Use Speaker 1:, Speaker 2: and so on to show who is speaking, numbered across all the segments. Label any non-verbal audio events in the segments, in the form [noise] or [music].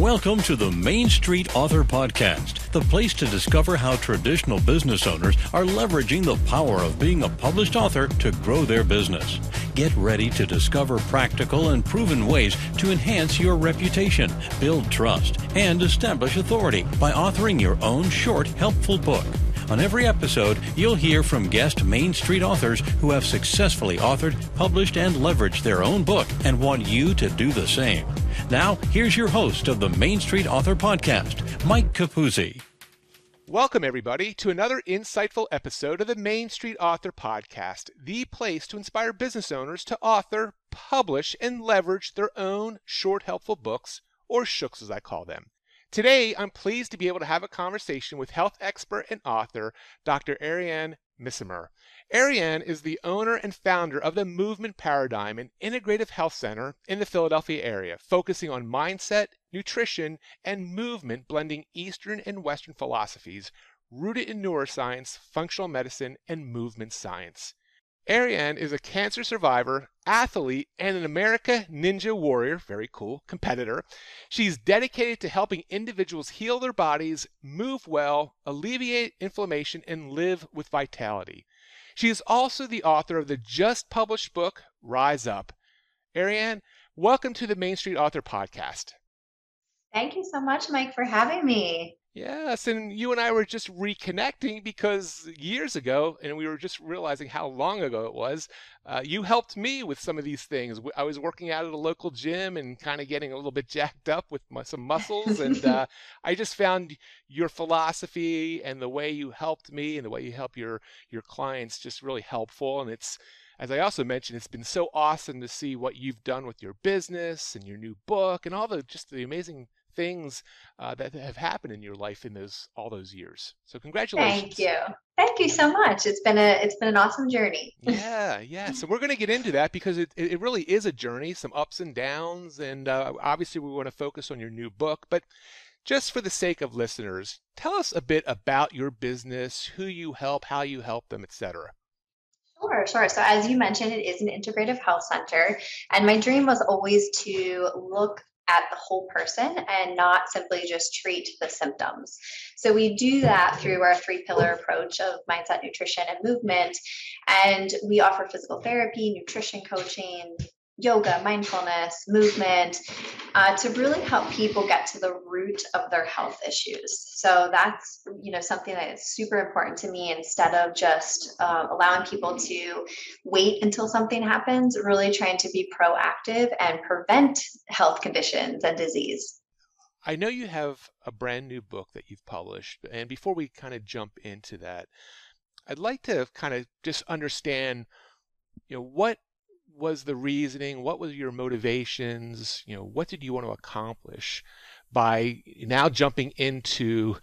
Speaker 1: Welcome to the Main Street Author Podcast, the place to discover how traditional business owners are leveraging the power of being a published author to grow their business. Get ready to discover practical and proven ways to enhance your reputation, build trust, and establish authority by authoring your own short, helpful book. On every episode, you'll hear from guest Main Street authors who have successfully authored, published, and leveraged their own book and want you to do the same. Now, here's your host of the Main Street Author Podcast, Mike Capuzzi.
Speaker 2: Welcome, everybody, to another insightful episode of the Main Street Author Podcast, the place to inspire business owners to author, publish, and leverage their own short, helpful books, or shooks as I call them. Today, I'm pleased to be able to have a conversation with health expert and author Dr. Ariane Missimer. Ariane is the owner and founder of the Movement Paradigm, an integrative health center in the Philadelphia area, focusing on mindset, nutrition, and movement, blending Eastern and Western philosophies rooted in neuroscience, functional medicine, and movement science. Ariane is a cancer survivor, athlete, and an America Ninja Warrior, very cool, competitor. She's dedicated to helping individuals heal their bodies, move well, alleviate inflammation, and live with vitality. She is also the author of the just published book, Rise Up. Ariane, welcome to the Main Street Author Podcast.
Speaker 3: Thank you so much, Mike, for having me.
Speaker 2: Yes, and you and I were just reconnecting because years ago, and we were just realizing how long ago it was. Uh, you helped me with some of these things. I was working out at a local gym and kind of getting a little bit jacked up with my, some muscles, and [laughs] uh, I just found your philosophy and the way you helped me and the way you help your your clients just really helpful. And it's as I also mentioned, it's been so awesome to see what you've done with your business and your new book and all the just the amazing things uh, that have happened in your life in those all those years. So congratulations.
Speaker 3: Thank you. Thank you so much. It's been a it's been an awesome journey.
Speaker 2: yeah, yeah. So we're going to get into that because it it really is a journey, some ups and downs, and uh, obviously we want to focus on your new book, but. Just for the sake of listeners, tell us a bit about your business, who you help, how you help them, etc.
Speaker 3: Sure, sure. So, as you mentioned, it is an integrative health center. And my dream was always to look at the whole person and not simply just treat the symptoms. So we do that through our three pillar approach of mindset, nutrition, and movement. And we offer physical therapy, nutrition coaching, yoga, mindfulness, movement, uh, to really help people get to the root of their health issues. So that's you know something that is super important to me. Instead of just uh, allowing people to wait until something happens, really trying to be proactive and prevent health conditions and disease.
Speaker 2: I know you have a brand new book that you've published, and before we kind of jump into that, I'd like to kind of just understand, you know, what was the reasoning? What was your motivations? You know, what did you want to accomplish by now jumping into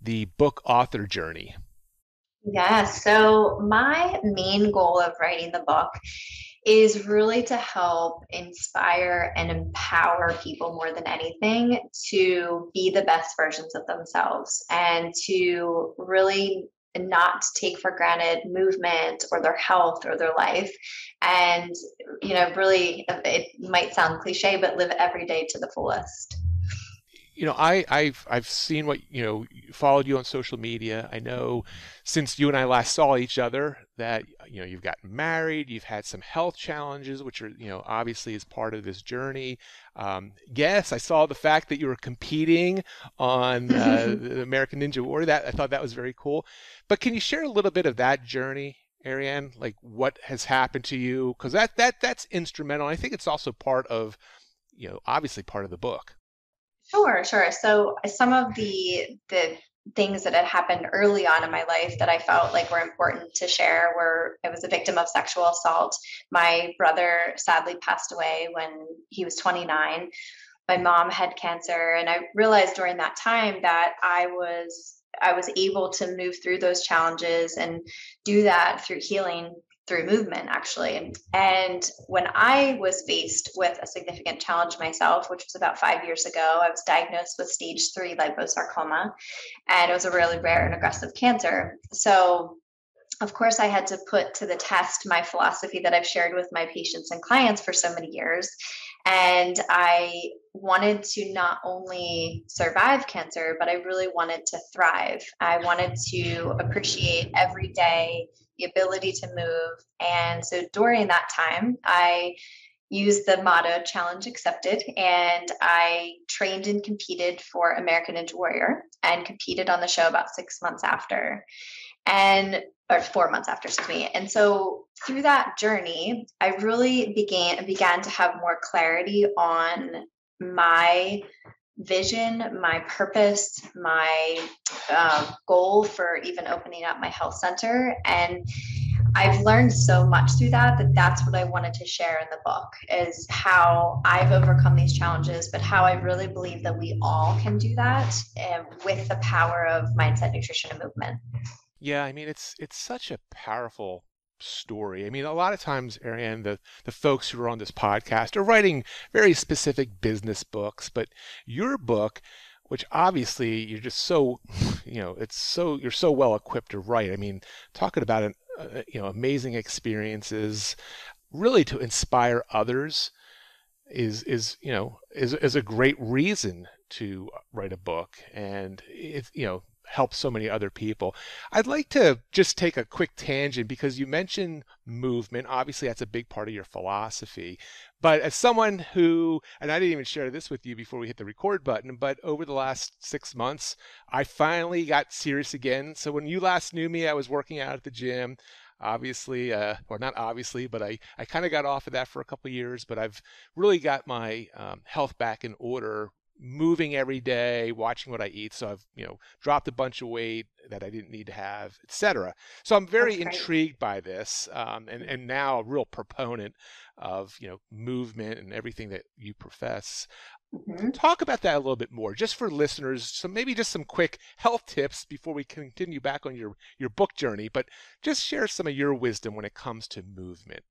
Speaker 2: the book author journey?
Speaker 3: Yeah, so my main goal of writing the book is really to help inspire and empower people more than anything to be the best versions of themselves and to really and not take for granted movement or their health or their life. And you know really it might sound cliche but live every day to the fullest
Speaker 2: you know, I, I've I've seen what you know, followed you on social media. I know since you and I last saw each other that you know you've gotten married, you've had some health challenges, which are you know obviously is part of this journey. Um, yes, I saw the fact that you were competing on uh, [laughs] the American Ninja Warrior. That I thought that was very cool. But can you share a little bit of that journey, Ariane? Like what has happened to you? Because that that that's instrumental. I think it's also part of you know obviously part of the book.
Speaker 3: Sure, sure. So uh, some of the the things that had happened early on in my life that I felt like were important to share were I was a victim of sexual assault. My brother sadly passed away when he was 29. My mom had cancer and I realized during that time that I was I was able to move through those challenges and do that through healing through movement actually. And when i was faced with a significant challenge myself which was about five years ago i was diagnosed with stage three liposarcoma and it was a really rare and aggressive cancer. So of course i had to put to the test my philosophy that i've shared with my patients and clients for so many years. And I wanted to not only survive cancer, but I really wanted to thrive. I wanted to appreciate every day the ability to move. And so during that time, I used the motto challenge accepted and i trained and competed for american ninja warrior and competed on the show about six months after and or four months after excuse me and so through that journey i really began began to have more clarity on my vision my purpose my uh, goal for even opening up my health center and I've learned so much through that that that's what I wanted to share in the book is how I've overcome these challenges, but how I really believe that we all can do that um, with the power of mindset, nutrition, and movement.
Speaker 2: Yeah, I mean it's it's such a powerful story. I mean, a lot of times, Ariane, the, the folks who are on this podcast are writing very specific business books, but your book, which obviously you're just so, you know, it's so, you're so well equipped to write. I mean, talking about an uh, you know amazing experiences really to inspire others is is you know is is a great reason to write a book and it you know helps so many other people. I'd like to just take a quick tangent because you mentioned movement. Obviously, that's a big part of your philosophy. But as someone who, and I didn't even share this with you before we hit the record button, but over the last six months, I finally got serious again. So when you last knew me, I was working out at the gym obviously uh, or not obviously but i, I kind of got off of that for a couple years but i've really got my um, health back in order moving every day, watching what I eat. So I've, you know, dropped a bunch of weight that I didn't need to have, etc. So I'm very intrigued by this, um, and and now a real proponent of you know movement and everything that you profess. Mm-hmm. Talk about that a little bit more, just for listeners. So maybe just some quick health tips before we continue back on your your book journey. But just share some of your wisdom when it comes to movement.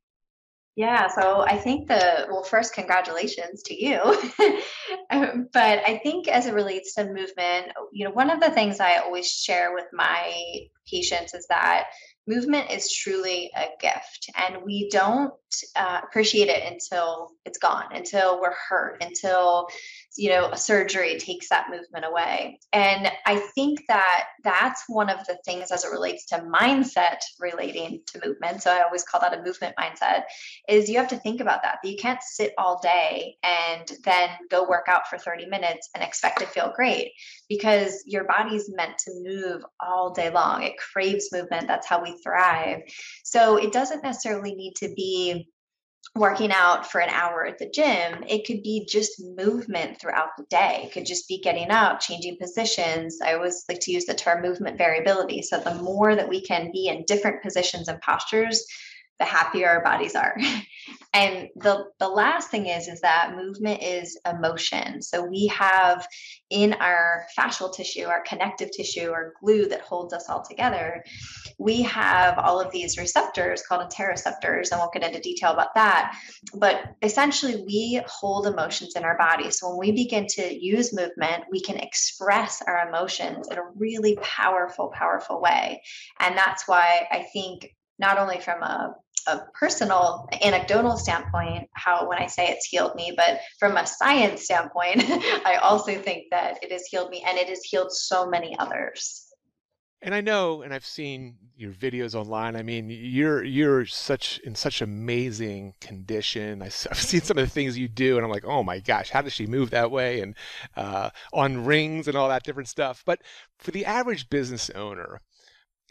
Speaker 3: Yeah, so I think the well, first, congratulations to you. [laughs] um, but I think as it relates to movement, you know, one of the things I always share with my patients is that movement is truly a gift and we don't uh, appreciate it until it's gone until we're hurt until you know a surgery takes that movement away. And i think that that's one of the things as it relates to mindset relating to movement. So i always call that a movement mindset is you have to think about that. That you can't sit all day and then go work out for 30 minutes and expect to feel great because your body's meant to move all day long. It craves movement. That's how we thrive. So it doesn't necessarily need to be working out for an hour at the gym. It could be just movement throughout the day. It could just be getting up, changing positions. I always like to use the term movement variability. So the more that we can be in different positions and postures, the happier our bodies are. [laughs] and the the last thing is is that movement is emotion. So we have in our fascial tissue, our connective tissue, our glue that holds us all together, we have all of these receptors called interoceptors, and we'll get into detail about that. But essentially, we hold emotions in our body. So when we begin to use movement, we can express our emotions in a really powerful, powerful way. And that's why I think not only from a a personal anecdotal standpoint how when i say it's healed me but from a science standpoint [laughs] i also think that it has healed me and it has healed so many others
Speaker 2: and I know, and I've seen your videos online. I mean, you're you're such in such amazing condition. [laughs] I've seen some of the things you do, and I'm like, oh my gosh, how does she move that way? And uh, on rings and all that different stuff. But for the average business owner,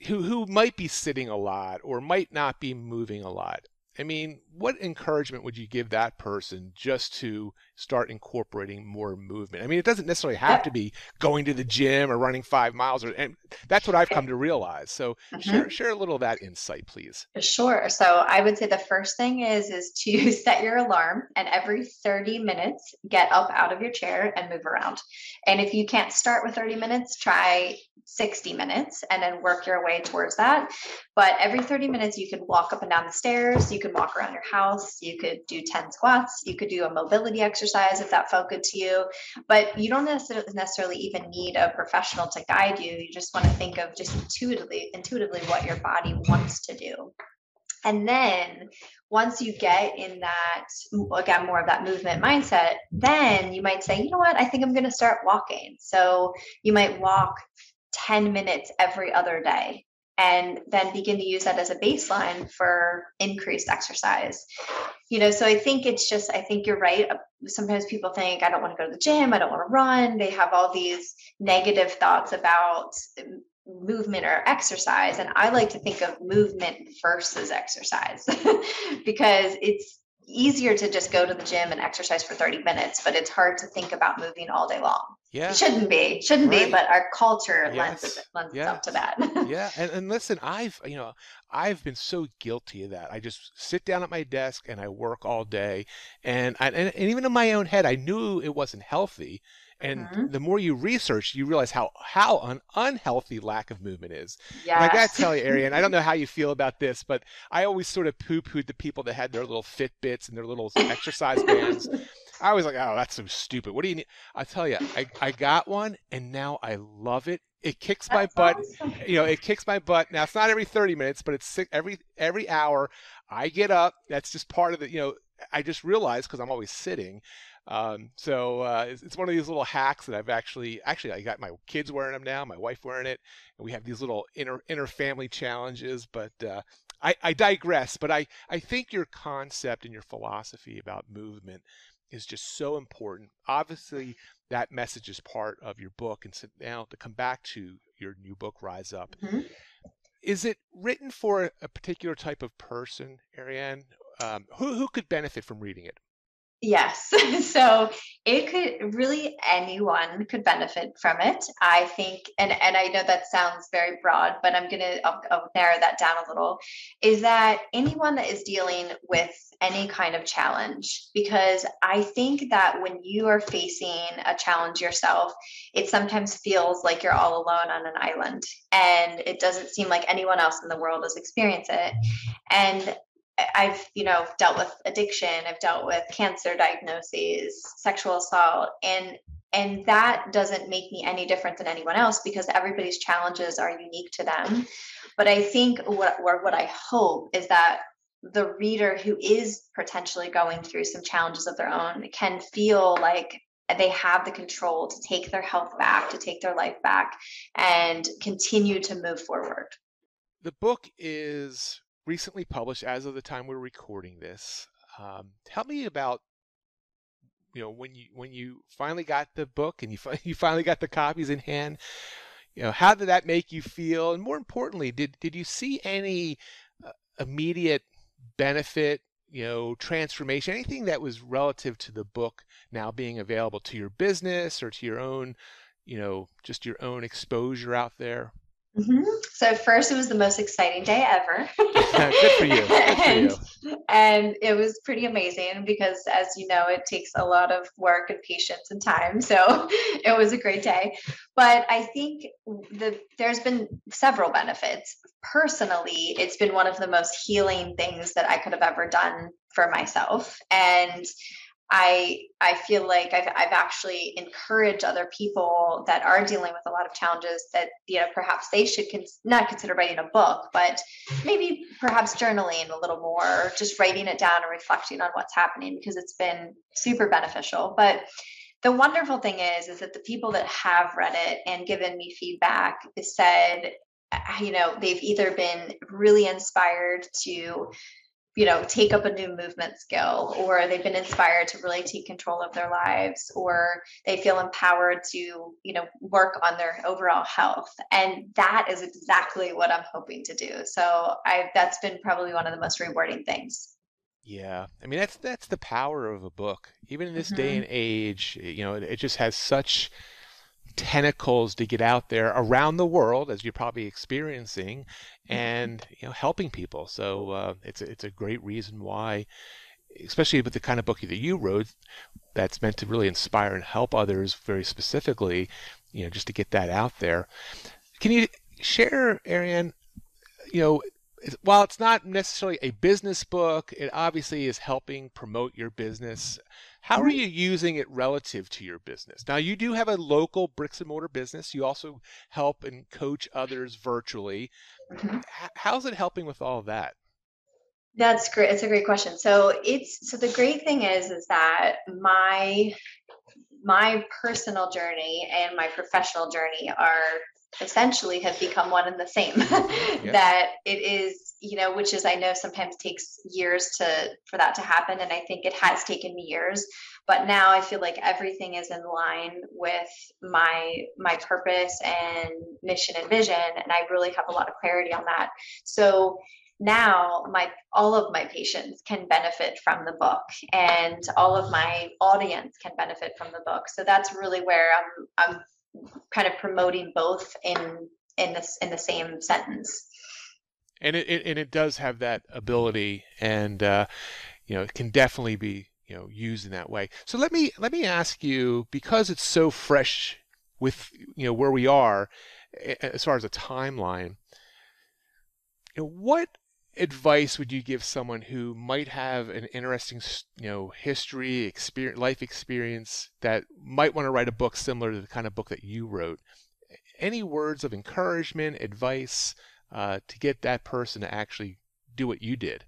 Speaker 2: who who might be sitting a lot or might not be moving a lot. I mean, what encouragement would you give that person just to start incorporating more movement? I mean, it doesn't necessarily have to be going to the gym or running five miles, or and that's what I've come to realize. So, mm-hmm. share share a little of that insight, please.
Speaker 3: Sure. So, I would say the first thing is is to [laughs] set your alarm, and every thirty minutes, get up out of your chair and move around. And if you can't start with thirty minutes, try 60 minutes and then work your way towards that. But every 30 minutes, you can walk up and down the stairs, you can walk around your house, you could do 10 squats, you could do a mobility exercise if that felt good to you. But you don't necessarily even need a professional to guide you. You just want to think of just intuitively, intuitively what your body wants to do. And then once you get in that, again, more of that movement mindset, then you might say, you know what, I think I'm going to start walking. So you might walk 10 minutes every other day and then begin to use that as a baseline for increased exercise. You know, so I think it's just, I think you're right. Sometimes people think, I don't want to go to the gym, I don't want to run. They have all these negative thoughts about movement or exercise and i like to think of movement versus exercise [laughs] because it's easier to just go to the gym and exercise for 30 minutes but it's hard to think about moving all day long yeah it shouldn't be shouldn't right. be but our culture yes. lends, lends up to that [laughs]
Speaker 2: yeah and, and listen i've you know i've been so guilty of that i just sit down at my desk and i work all day and I, and, and even in my own head i knew it wasn't healthy and mm-hmm. the more you research, you realize how how an unhealthy lack of movement is. Yes. And I gotta tell you, Ariane, I don't know [laughs] how you feel about this, but I always sort of poo-pooed the people that had their little Fitbits and their little exercise bands. I was like, oh, that's so stupid. What do you need? I tell you, I, I got one and now I love it. It kicks my butt. Awesome. You know, it kicks my butt. Now it's not every 30 minutes, but it's every every hour. I get up. That's just part of the. You know, I just realized because I'm always sitting. Um, so uh, it's, it's, one of these little hacks that I've actually actually I got my kids wearing them now, my wife wearing it, and we have these little inner inner family challenges. But uh, I, I digress. But I I think your concept and your philosophy about movement is just so important. Obviously, that message is part of your book. And so now to come back to your new book, Rise Up. Mm-hmm. Is it written for a particular type of person, Ariane? Um, who who could benefit from reading it?
Speaker 3: Yes. [laughs] so it could really anyone could benefit from it. I think, and and I know that sounds very broad, but I'm I'll, I'll narrow that down a little. Is that anyone that is dealing with any kind of challenge? Because I think that when you are facing a challenge yourself, it sometimes feels like you're all alone on an island, and it doesn't seem like anyone else in the world has experienced it. And I've, you know, dealt with addiction, I've dealt with cancer diagnoses, sexual assault, and and that doesn't make me any different than anyone else because everybody's challenges are unique to them. But I think what or what I hope is that the reader who is potentially going through some challenges of their own can feel like they have the control to take their health back, to take their life back, and continue to move forward.
Speaker 2: The book is recently published as of the time we're recording this. Um, tell me about you know when you when you finally got the book and you [laughs] you finally got the copies in hand. You know how did that make you feel, and more importantly, did did you see any uh, immediate benefit? You know, transformation, anything that was relative to the book now being available to your business or to your own, you know, just your own exposure out there.
Speaker 3: Mm-hmm. So first, it was the most exciting day ever. [laughs]
Speaker 2: Good for you. Good
Speaker 3: and, for you. and it was pretty amazing because, as you know, it takes a lot of work and patience and time. So [laughs] it was a great day. But I think the there's been several benefits. Personally, it's been one of the most healing things that I could have ever done for myself, and I I feel like I've I've actually encouraged other people that are dealing with a lot of challenges that you know perhaps they should con- not consider writing a book, but maybe perhaps journaling a little more, just writing it down and reflecting on what's happening because it's been super beneficial. But the wonderful thing is is that the people that have read it and given me feedback said you know they've either been really inspired to you know take up a new movement skill or they've been inspired to really take control of their lives or they feel empowered to you know work on their overall health. And that is exactly what i'm hoping to do. So i that's been probably one of the most rewarding things.
Speaker 2: Yeah. I mean that's that's the power of a book. Even in this mm-hmm. day and age you know it, it just has such tentacles to get out there around the world, as you're probably experiencing, mm-hmm. and you know, helping people. So uh, it's a, it's a great reason why, especially with the kind of book that you wrote, that's meant to really inspire and help others very specifically. You know, just to get that out there. Can you share, Ariane? You know, while it's not necessarily a business book, it obviously is helping promote your business. How are you using it relative to your business? Now, you do have a local bricks and mortar business. You also help and coach others virtually. Mm-hmm. How's it helping with all of that?
Speaker 3: That's great. It's a great question. So it's so the great thing is is that my my personal journey and my professional journey are essentially have become one and the same. [laughs] Yeah. that it is you know which is i know sometimes takes years to for that to happen and i think it has taken me years. But now i feel like everything is in line with my my purpose and mission and vision and i really have a lot of clarity on that. So now my all of my patients can benefit from the book and all of my audience can benefit from the book. So that's really where i'm i'm kind of promoting both in in this in the same sentence.
Speaker 2: And it, it and it does have that ability and uh, you know it can definitely be you know used in that way. So let me let me ask you because it's so fresh with you know where we are as far as a timeline you know, what advice would you give someone who might have an interesting, you know, history, experience, life experience that might want to write a book similar to the kind of book that you wrote? Any words of encouragement, advice uh, to get that person to actually do what you did?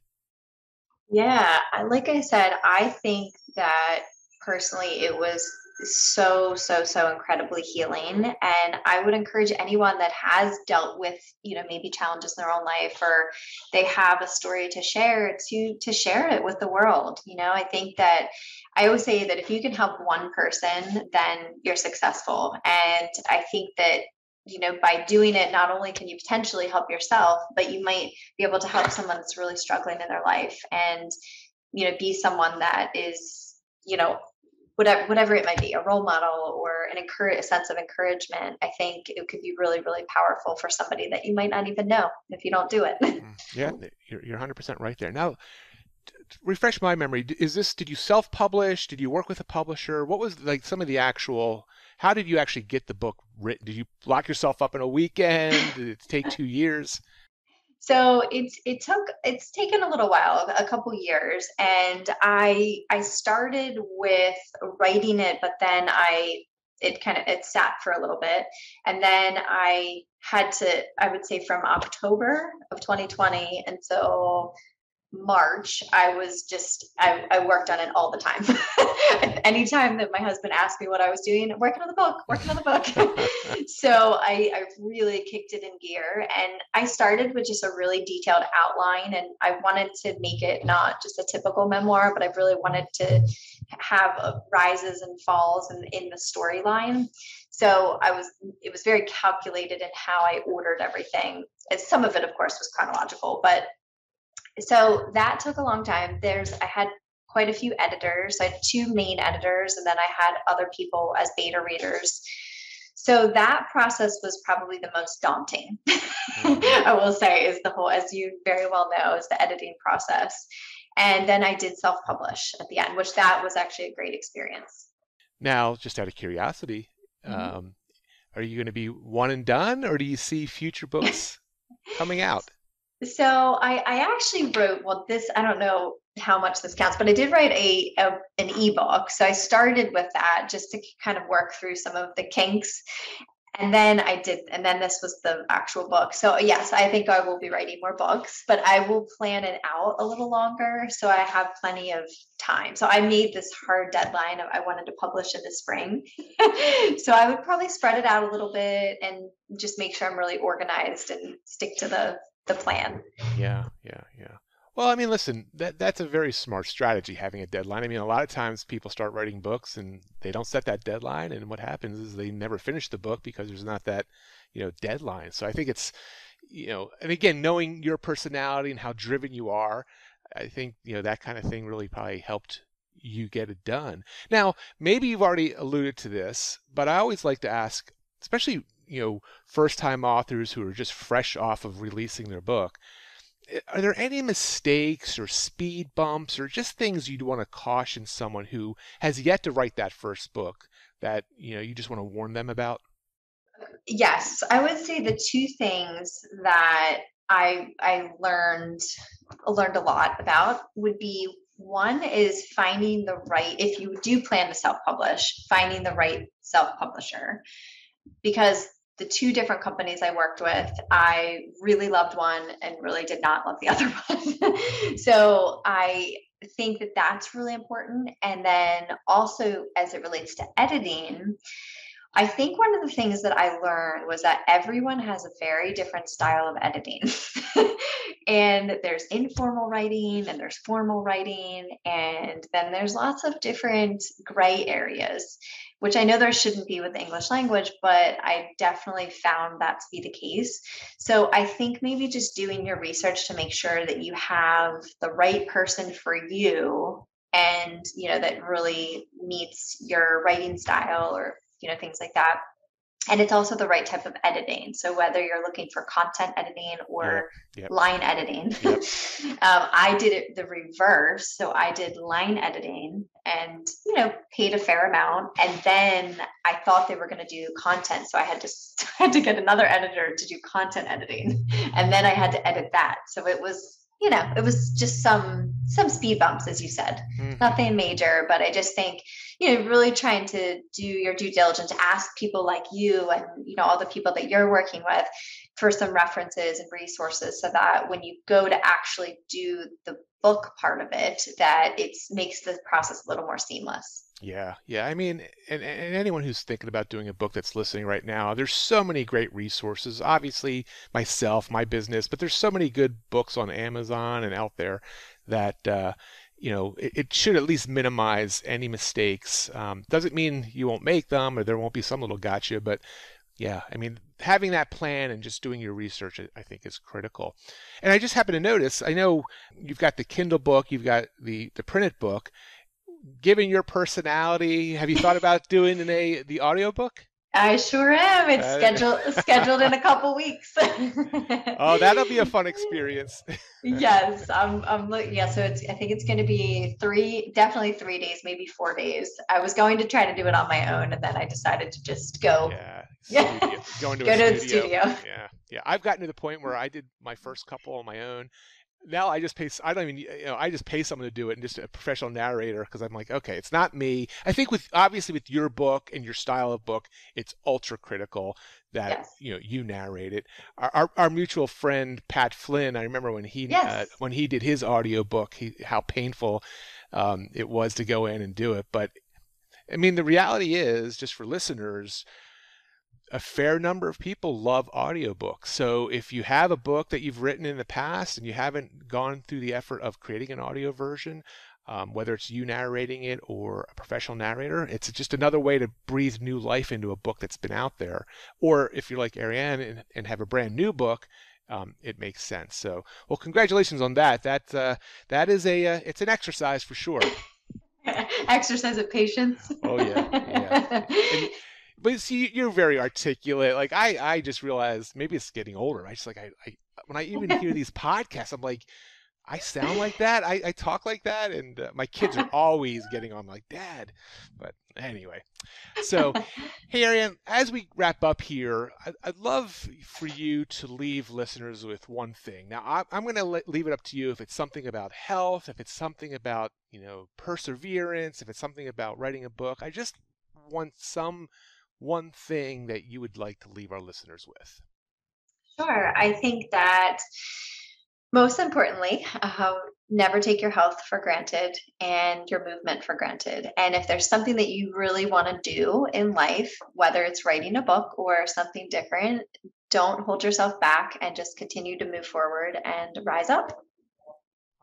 Speaker 3: Yeah, like I said, I think that personally it was so so so incredibly healing. And i would encourage anyone that has dealt with you know maybe challenges in their own life or they have a story to share to to share it with the world. You know i think that i always say that if you can help one person then you're successful. And i think that you know by doing it not only can you potentially help yourself but you might be able to help someone that's really struggling in their life and you know be someone that is you know whatever whatever it might be a role model or an encourage a sense of encouragement i think it could be really really powerful for somebody that you might not even know if you don't do it.
Speaker 2: Mm, yeah [laughs] you're, you're 100% right there. Now refresh my memory. Is this did you self-publish? Did you work with a publisher? What was like some of the actual how did you actually get the book written did you lock yourself up in a weekend? Did it take two years
Speaker 3: so it's it took it's taken a little while a couple years and i i started with writing it but then i it kind of it sat for a little bit. And then i had to i would say from october of 2020 until March, I was just, I, I worked on it all the time. [laughs] Anytime that my husband asked me what I was doing, working on the book, working on the book. [laughs] so I, I really kicked it in gear. And I started with just a really detailed outline. And I wanted to make it not just a typical memoir, but I really wanted to have rises and falls in, in the storyline. So I was, it was very calculated in how I ordered everything. And some of it, of course, was chronological, but so that took a long time. There's I had quite a few editors. I had two main editors, and then I had other people as beta readers. So that process was probably the most daunting. Mm-hmm. [laughs] I will say is the whole, as you very well know, is the editing process. And then I did self-publish at the end, which that was actually a great experience.
Speaker 2: Now, just out of curiosity, mm-hmm. um, are you going to be one and done, or do you see future books [laughs] coming out?
Speaker 3: So I, I actually wrote, well, this, I don't know how much this counts, but I did write a, a an ebook. So I started with that just to kind of work through some of the kinks. And then I did, and then this was the actual book. So yes, I think I will be writing more books, but I will plan it out a little longer so I have plenty of time. So I made this hard deadline. of I wanted to publish in the spring. [laughs] so I would probably spread it out a little bit and just make sure I'm really organized and stick to the the plan.
Speaker 2: Yeah, yeah, yeah. Well, I mean, listen, that that's a very smart strategy having a deadline. I mean, a lot of times people start writing books and they don't set that deadline, and what happens is they never finish the book because there's not that, you know, deadline. So I think it's, you know, and again, knowing your personality and how driven you are, I think you know that kind of thing really probably helped you get it done. Now, maybe you've already alluded to this, but I always like to ask, especially you know first time authors who are just fresh off of releasing their book eh, are there any mistakes or speed bumps or just things you'd want to caution someone who has yet to write that first book that you know you just want to warn them about?
Speaker 3: Yes i would say the two things that i i learned learned a lot about would be one is finding the right if you do plan to self-publish finding the right self-publisher. Because the two different companies I worked with, I really loved one and really did not love the [laughs] other one. so I think that that's really important. And then also, as it relates to editing, I think one of the things that I learned was that everyone has a very different style of editing. [laughs] and there's informal writing and there's formal writing, and then there's lots of different gray areas, which I know there shouldn't be with the English language, but I definitely found that to be the case. So I think maybe just doing your research to make sure that you have the right person for you and you know that really meets your writing style or you know, things like that. And it's also the right type of editing. So whether you're looking for content editing or line editing, [laughs] um, I did it the reverse. So I did line editing and you know paid a fair amount, and then I thought they were going to do content, so I had to [laughs] had to get another editor to do content editing, [laughs] and then I had to edit that. So it was you know it was just some some speed bumps, as you said, mm-hmm. nothing major, but I just think you know really trying to do your due diligence ask people like you and you know all the people that you're working with for some references and resources so that when you go to actually do the book part of it that it makes the process a little more seamless
Speaker 2: yeah, yeah. I mean, and, and anyone who's thinking about doing a book that's listening right now, there's so many great resources. Obviously, myself, my business, but there's so many good books on Amazon and out there that uh, you know, it, it, should at least minimize any mistakes. Um, doesn't mean you won't make them or there won't be some little gotcha, but yeah, I mean, having that plan and just doing your research, I think, is critical. And I just happen to notice, I know you've got the Kindle book, you've got the the printed book. Given your personality, have you thought about doing an, a the audiobook?
Speaker 3: I sure am. It's uh, scheduled [laughs] scheduled in a couple weeks. [laughs]
Speaker 2: oh, that'll be a fun experience. [laughs]
Speaker 3: yes, I'm. I'm looking. Yeah, so it's. I think it's going to be three, definitely three days, maybe four days. I was going to try to do it on my own, and then I decided to just go.
Speaker 2: Yeah. Studio, going to go to the studio. Yeah, yeah. I've gotten to the point where I did my first couple on my own, now I just pay. I don't even. You know, I just pay someone to do it, and just a professional narrator because I'm like, okay, it's not me. I think with obviously with your book and your style of book, it's ultra critical that yes. you know you narrate it. Our, our, our mutual friend Pat Flynn, I remember when he uh, yes. uh, when he did his audio book, he how painful um, it was to go in and do it. But I mean, the reality is, just for listeners, a fair number of people love audiobooks. So if you have a book that you've written in the past and you haven't gone through the effort of creating an audio version, um, whether it's you narrating it or a professional narrator, it's just another way to breathe new life into a book that's been out there. Or if you're like Ariane and, and have a brand new book, um, it makes sense. So, well, congratulations on that. That uh, that is a uh, it's an exercise for sure. [laughs]
Speaker 3: exercise of patience.
Speaker 2: Oh yeah, yeah. [laughs] And, but see, you're very articulate. Like I, I just realized maybe it's getting older. I just like I, I when I even hear these podcasts, I'm like, I sound like that. I, I talk like that, and uh, my kids are always getting on like, Dad. But anyway, so [laughs] hey, Ariane, as we wrap up here, I, would love for you to leave listeners with one thing. Now, I, I'm going to leave it up to you if it's something about health, if it's something about you know perseverance, if it's something about writing a book. I just want some one thing that you would like to leave our listeners with?
Speaker 3: Sure. I think that most importantly, uh, never take your health for granted and your movement for granted. And if there's something that you really want to do in life, whether it's writing a book or something different, don't hold yourself back and just continue to move forward and rise up.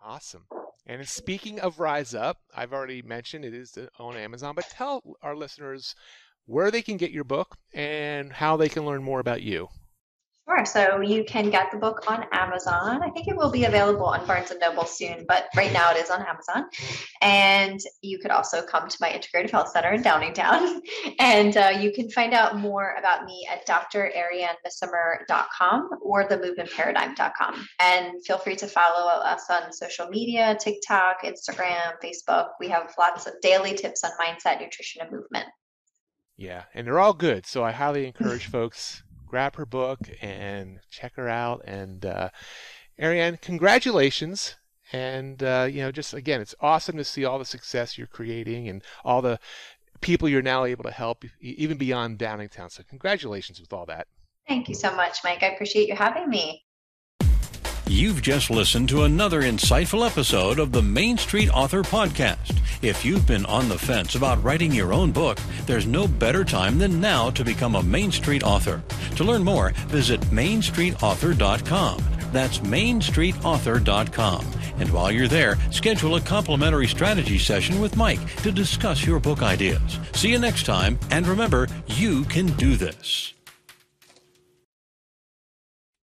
Speaker 2: Awesome. And speaking of Rise Up, I've already mentioned it is on Amazon, but tell our listeners where they can get your book and how they can learn more about you.
Speaker 3: Sure. So you can get the book on Amazon. I think it will be available on Barnes and Noble soon, but right now it is on Amazon. And you could also come to my Integrative Health Center in Downingtown, [laughs] and uh, you can find out more about me at drarianemissimer.com or themovementparadigm.com. And feel free to follow us on social media: TikTok, Instagram, Facebook. We have lots of daily tips on mindset, nutrition, and movement.
Speaker 2: Yeah, and they're all good. So I highly encourage folks grab her book and check her out. And uh, Ariane, congratulations. And uh, you know, just again, it's awesome to see all the success you're creating and all the people you're now able to help, even beyond Downingtown. So congratulations with all that.
Speaker 3: Thank you so much, Mike. I appreciate you having me.
Speaker 1: You've just listened to another insightful episode of the Main Street Author Podcast. If you've been on the fence about writing your own book, there's no better time than now to become a Main Street author. To learn more, visit mainstreetauthor.com. That's mainstreetauthor.com. And while you're there, schedule a complimentary strategy session with Mike to discuss your book ideas. See you next time, and remember, you can do this.